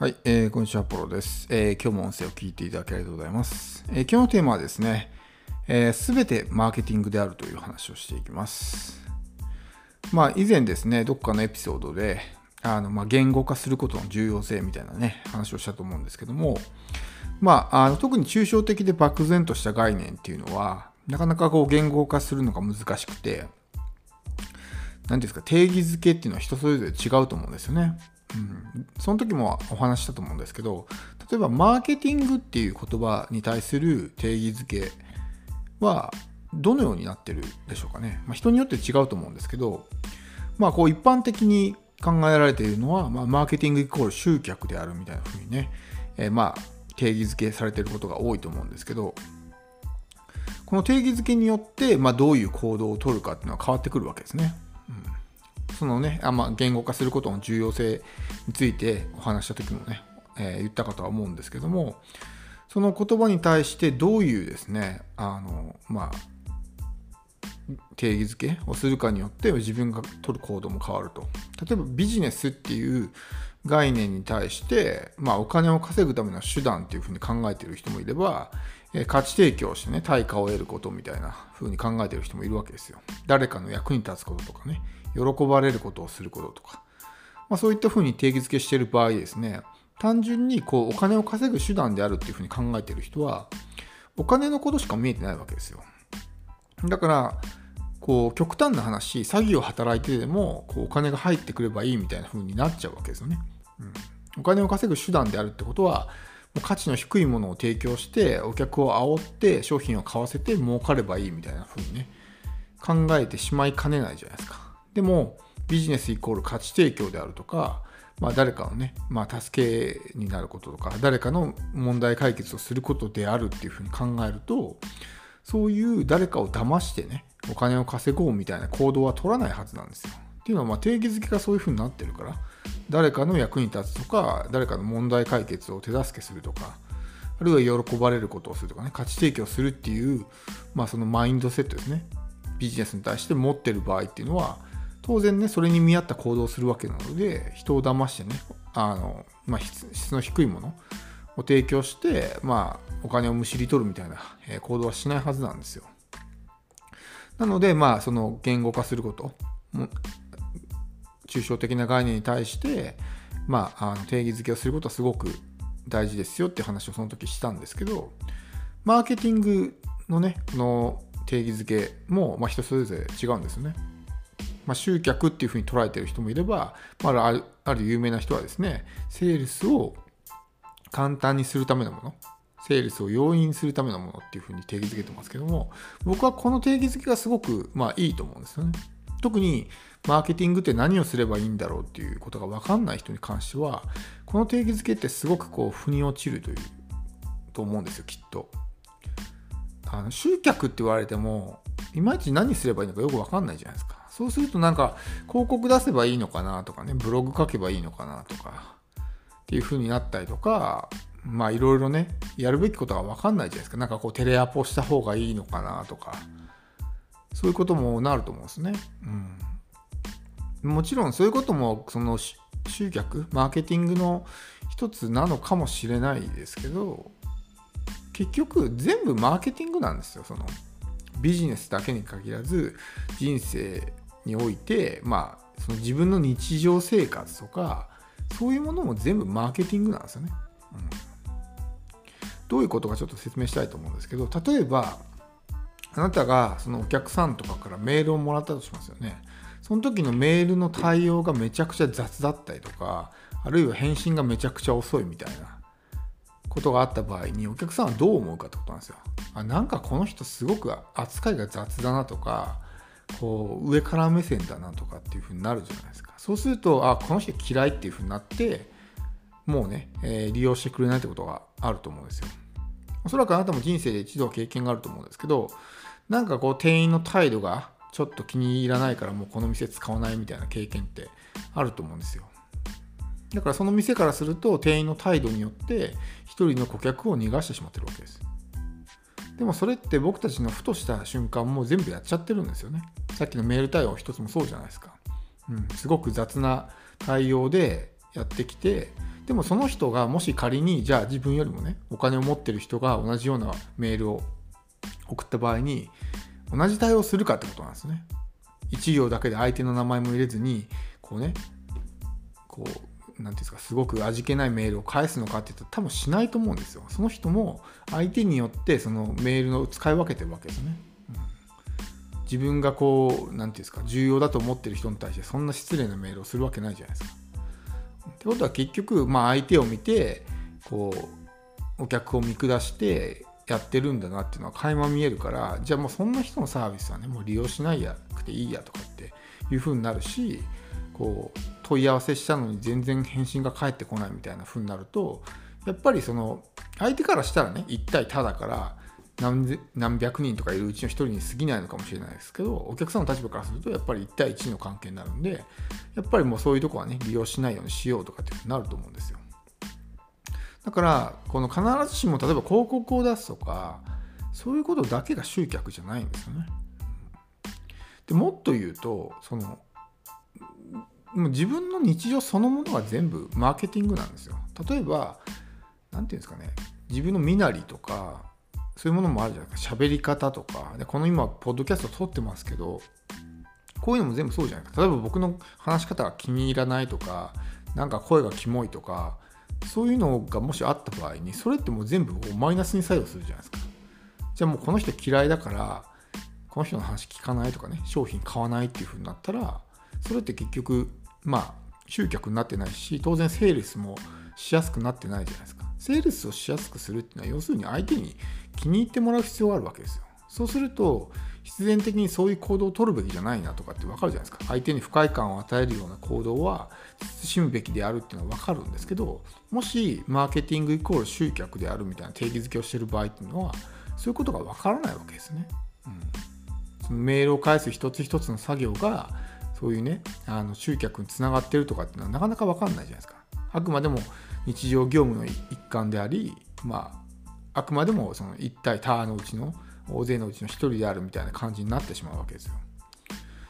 はい、えー、こんにちは、ポロです、えー今日も音声を聞いていただきありがとうございます。えー今日のテーマはですね、す、べ、てマーケティングであるという話をしていきます。まあ、以前ですね、どっかのエピソードで、あのまあ、言語化することの重要性みたいなね、話をしたと思うんですけども、まあ、あの特に抽象的で漠然とした概念っていうのは、なかなかこう言語化するのが難しくて、何ですか、定義づけっていうのは人それぞれ違うと思うんですよね。うん、その時もお話したと思うんですけど例えばマーケティングっていう言葉に対する定義づけはどのようになってるでしょうかね、まあ、人によって違うと思うんですけどまあこう一般的に考えられているのは、まあ、マーケティングイコール集客であるみたいな風にね、えーまあ定義づけされていることが多いと思うんですけどこの定義づけによって、まあ、どういう行動を取るかっていうのは変わってくるわけですね。そのね、あま、言語化することの重要性についてお話した時もね、えー言ったかとは思うんですけども、その言葉に対してどういうですね、あの、まあ、定義づけをするかによって自分が取る行動も変わると。例えばビジネスっていう概念に対して、まあ、お金を稼ぐための手段っていうふうに考えてる人もいれば、価値提供してね、対価を得ることみたいな風に考えてる人もいるわけですよ。誰かの役に立つこととかね、喜ばれることをすることとか、まあ、そういった風に定義づけしている場合ですね、単純にこうお金を稼ぐ手段であるっていう風に考えてる人は、お金のことしか見えてないわけですよ。だから、こう極端な話、詐欺を働いてでもこうお金が入ってくればいいみたいな風になっちゃうわけですよね。うん、お金を稼ぐ手段であるってことは、価値の低いものを提供して、お客を煽って商品を買わせて儲かればいいみたいな風にね、考えてしまいかねないじゃないですか。でも、ビジネスイコール価値提供であるとか、まあ、誰かのね、まあ、助けになることとか、誰かの問題解決をすることであるっていうふうに考えると、そういう誰かを騙してね、お金を稼ごうみたいな行動は取らないはずなんですよ。っていうのは、まあ定義づけがそういうふうになってるから、誰かの役に立つとか、誰かの問題解決を手助けするとか、あるいは喜ばれることをするとかね、価値提供するっていう、まあそのマインドセットですね。ビジネスに対して持ってる場合っていうのは、当然ね、それに見合った行動をするわけなので、人を騙してね、あの、まあ質の低いものを提供して、まあお金をむしり取るみたいな行動はしないはずなんですよ。なので、まあその言語化すること、抽象的な概念に対して、まあ、あの定義づけをすることはすごく大事ですよって話をその時したんですけど、マーケティングのね、この定義づけも、まあ、人それぞれ違うんですよね。まあ、集客っていうふうに捉えてる人もいれば、まあ、あるある有名な人はですね、セールスを簡単にするためのもの、セールスを容易にするためのものっていうふうに定義づけてますけども、僕はこの定義づけがすごく、まあ、いいと思うんですよね。特にマーケティングって何をすればいいんだろうっていうことが分かんない人に関しては、この定義づけってすごくこう、腑に落ちるという、と思うんですよ、きっと。あの集客って言われても、いまいち何すればいいのかよく分かんないじゃないですか。そうするとなんか、広告出せばいいのかなとかね、ブログ書けばいいのかなとか、っていう風になったりとか、まあいろいろね、やるべきことが分かんないじゃないですか。なんかこうテレアポした方がいいのかなとか、そういうこともなると思うんですね。うん。もちろんそういうことも、その集客、マーケティングの一つなのかもしれないですけど、結局全部マーケティングなんですよ。そのビジネスだけに限らず、人生において、まあ、その自分の日常生活とか、そういうものも全部マーケティングなんですよね。うんどういうことかちょっと説明したいと思うんですけど、例えば、あなたがそのお客さんとかからメールをもらったとしますよね。その時のメールの対応がめちゃくちゃ雑だったりとか、あるいは返信がめちゃくちゃ遅いみたいなことがあった場合に、お客さんはどう思うかってことなんですよ。あなんかこの人すごく扱いが雑だなとか、こう上から目線だなとかっていう風になるじゃないですか。そうすると、あ、この人嫌いっていう風になって、もうね、えー利用してくれないってことがあると思うんですよ。おそらくあなたも人生で一度は経験があると思うんですけど、なんかこう店員の態度がちょっと気に入らないからもうこの店使わないみたいな経験ってあると思うんですよ。だからその店からすると店員の態度によって一人の顧客を逃がしてしまってるわけです。でもそれって僕たちのふとした瞬間も全部やっちゃってるんですよね。さっきのメール対応一つもそうじゃないですか。うん、すごく雑な対応でやってきて、でもその人がもし仮にじゃあ自分よりもねお金を持ってる人が同じようなメールを送った場合に同じ対応するかってことなんですね。1行だけで相手の名前も入れずにこうねこう何て言うんですかすごく味気ないメールを返すのかって言ったら多分しないと思うんですよ。その人も相手によってそのメールの使い分けてるわけですね。自分がこう何て言うんですか重要だと思ってる人に対してそんな失礼なメールをするわけないじゃないですか。ってことは結局、まあ、相手を見てこうお客を見下してやってるんだなっていうのは垣間見えるからじゃあもうそんな人のサービスはねもう利用しないやくていいやとかっていう風になるしこう問い合わせしたのに全然返信が返ってこないみたいな風になるとやっぱりその相手からしたらね1対他だから何何百人とかいるうちの1人に過ぎないのかもしれないですけどお客さんの立場からするとやっぱり1対1の関係になるんでやっぱりもうそういうとこはね利用しないようにしようとかってなると思うんですよ。だからこの必ずしも例えば広告を出すとかそういうことだけが集客じゃないんですよね。でもっと言うとそのもう自分の日常そのものが全部マーケティングなんですよ。例えば何て言うんですかね自分の身なりとかそういうものもあるじゃないですか。喋り方とか。でこの今ポッドキャスト撮ってますけどこういうのも全部そうじゃないですか。例えば僕の話し方が気に入らないとかなんか声がキモいとかそういうのがもしあった場合にそれってもう全部マイナスに作用するじゃないですかじゃあもうこの人嫌いだからこの人の話聞かないとかね商品買わないっていう風になったらそれって結局まあ集客になってないし当然セールスもしやすくなってないじゃないですかセールスをしやすくするっていうのは要するに相手に気に入ってもらう必要があるわけですよ。そうすると必然的にそういう行動を取るべきじゃないなとかって分かるじゃないですか相手に不快感を与えるような行動は慎むべきであるっていうのは分かるんですけどもしマーケティングイコール集客であるみたいな定義づけをしてる場合っていうのはそういうことが分からないわけですね。うん、そのメールを返す一つ一つの作業がそういうねあの集客につながってるとかっていうのはなかなか分かんないじゃないですか。あくまでも日常業務の一環でありまああくまでもその1対他のうちの大勢のうちの1人であるみたいな感じになってしまうわけですよ。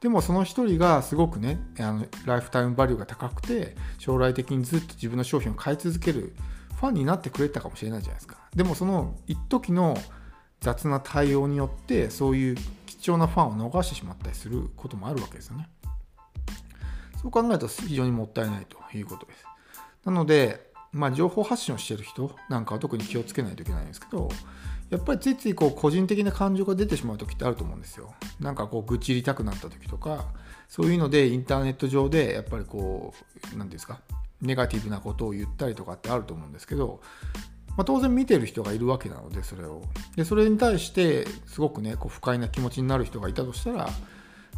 でもその1人がすごくねあのライフタイムバリューが高くて将来的にずっと自分の商品を買い続けるファンになってくれたかもしれないじゃないですか。でもその一時の雑な対応によってそういう貴重なファンを逃してしまったりすることもあるわけですよね。そう考えると非常にもったいないということです。なので、まあ、情報発信をしてる人なんかは特に気をつけないといけないんですけどやっぱりついついこう個人的な感情が出てしまう時ってあると思うんですよ。なんかこう愚痴りたくなった時とかそういうのでインターネット上でやっぱりこう何ですかネガティブなことを言ったりとかってあると思うんですけど、まあ、当然見てる人がいるわけなのでそれをでそれに対してすごくねこう不快な気持ちになる人がいたとしたら、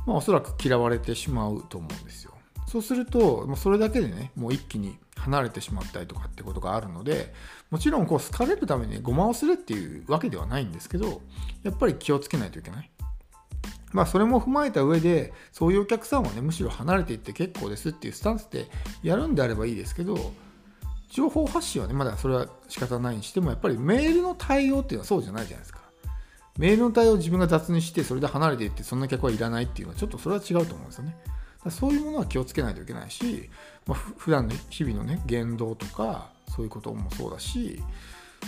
まあ、おそらく嫌われてしまうと思うんですよ。そうすると、もうそれだけでね、もう一気に離れてしまったりとかってことがあるので、もちろんこう好かれるためにごまをするっていうわけではないんですけど、やっぱり気をつけないといけない。まあそれも踏まえた上で、そういうお客さんはね、むしろ離れていって結構ですっていうスタンスでやるんであればいいですけど、情報発信はね、まだそれは仕方ないにしても、やっぱりメールの対応っていうのはそうじゃないじゃないですか。メールの対応を自分が雑にして、それで離れていって、そんな客はいらないっていうのは、ちょっとそれは違うと思うんですよね。そういうものは気をつけないといけないし、まあ、普段の日々のね言動とかそういうこともそうだし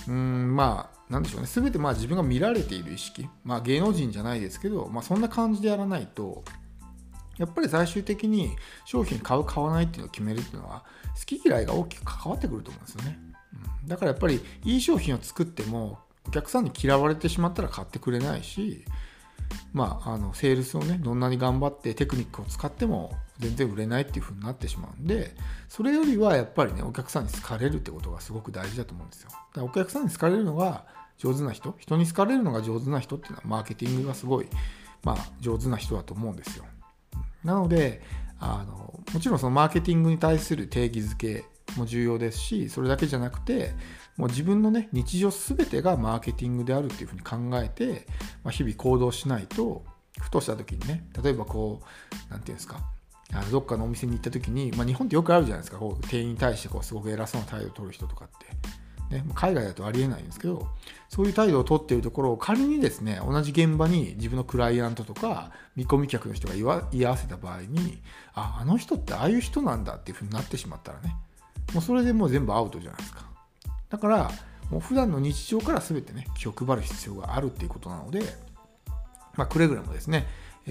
うんまあなんでしょうね。全てまあ自分が見られている意識まあ芸能人じゃないですけど、まあ、そんな感じでやらないとやっぱり最終的に商品買う買わないっていうのを決めるっていうのは好き嫌いが大きく関わってくると思うんですよね、うん、だからやっぱりいい商品を作ってもお客さんに嫌われてしまったら買ってくれないしまあ、あのセールスをねどんなに頑張ってテクニックを使っても全然売れないっていう風になってしまうんでそれよりはやっぱりねお客さんに好かれるってことがすごく大事だと思うんですよ。だからお客さんに好かれるのが上手な人人に好かれるのが上手な人っていうのはマーケティングがすごい、まあ、上手な人だと思うんですよ。なのであのもちろんそのマーケティングに対する定義づけも重要ですしそれだけじゃなくてもう自分のね日常全てがマーケティングであるっていうふうに考えて、まあ、日々行動しないとふとした時にね例えばこう何て言うんですかあのどっかのお店に行った時に、まあ、日本ってよくあるじゃないですかこう店員に対してこうすごく偉そうな態度を取る人とかって。ね、海外だとありえないんですけどそういう態度を取っているところを仮にですね同じ現場に自分のクライアントとか見込み客の人が言わ言い合わせた場合にああの人ってああいう人なんだっていうふうになってしまったらねもうそれでもう全部アウトじゃないですか。だからもう普段の日常から全てね気を配る必要があるっていうことなので、まあ、くれぐれもですね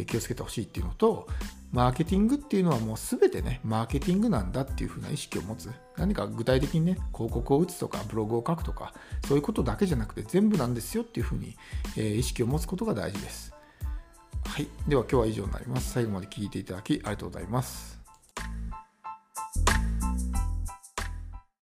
気をつけてほしいっていうのとマーケティングっていうのはもう全てねマーケティングなんだっていうふうな意識を持つ何か具体的にね広告を打つとかブログを書くとかそういうことだけじゃなくて全部なんですよっていうふうに、え意識を持つことが大事です。はい。では今日は以上になります。最後まで聞いていただきありがとうございます。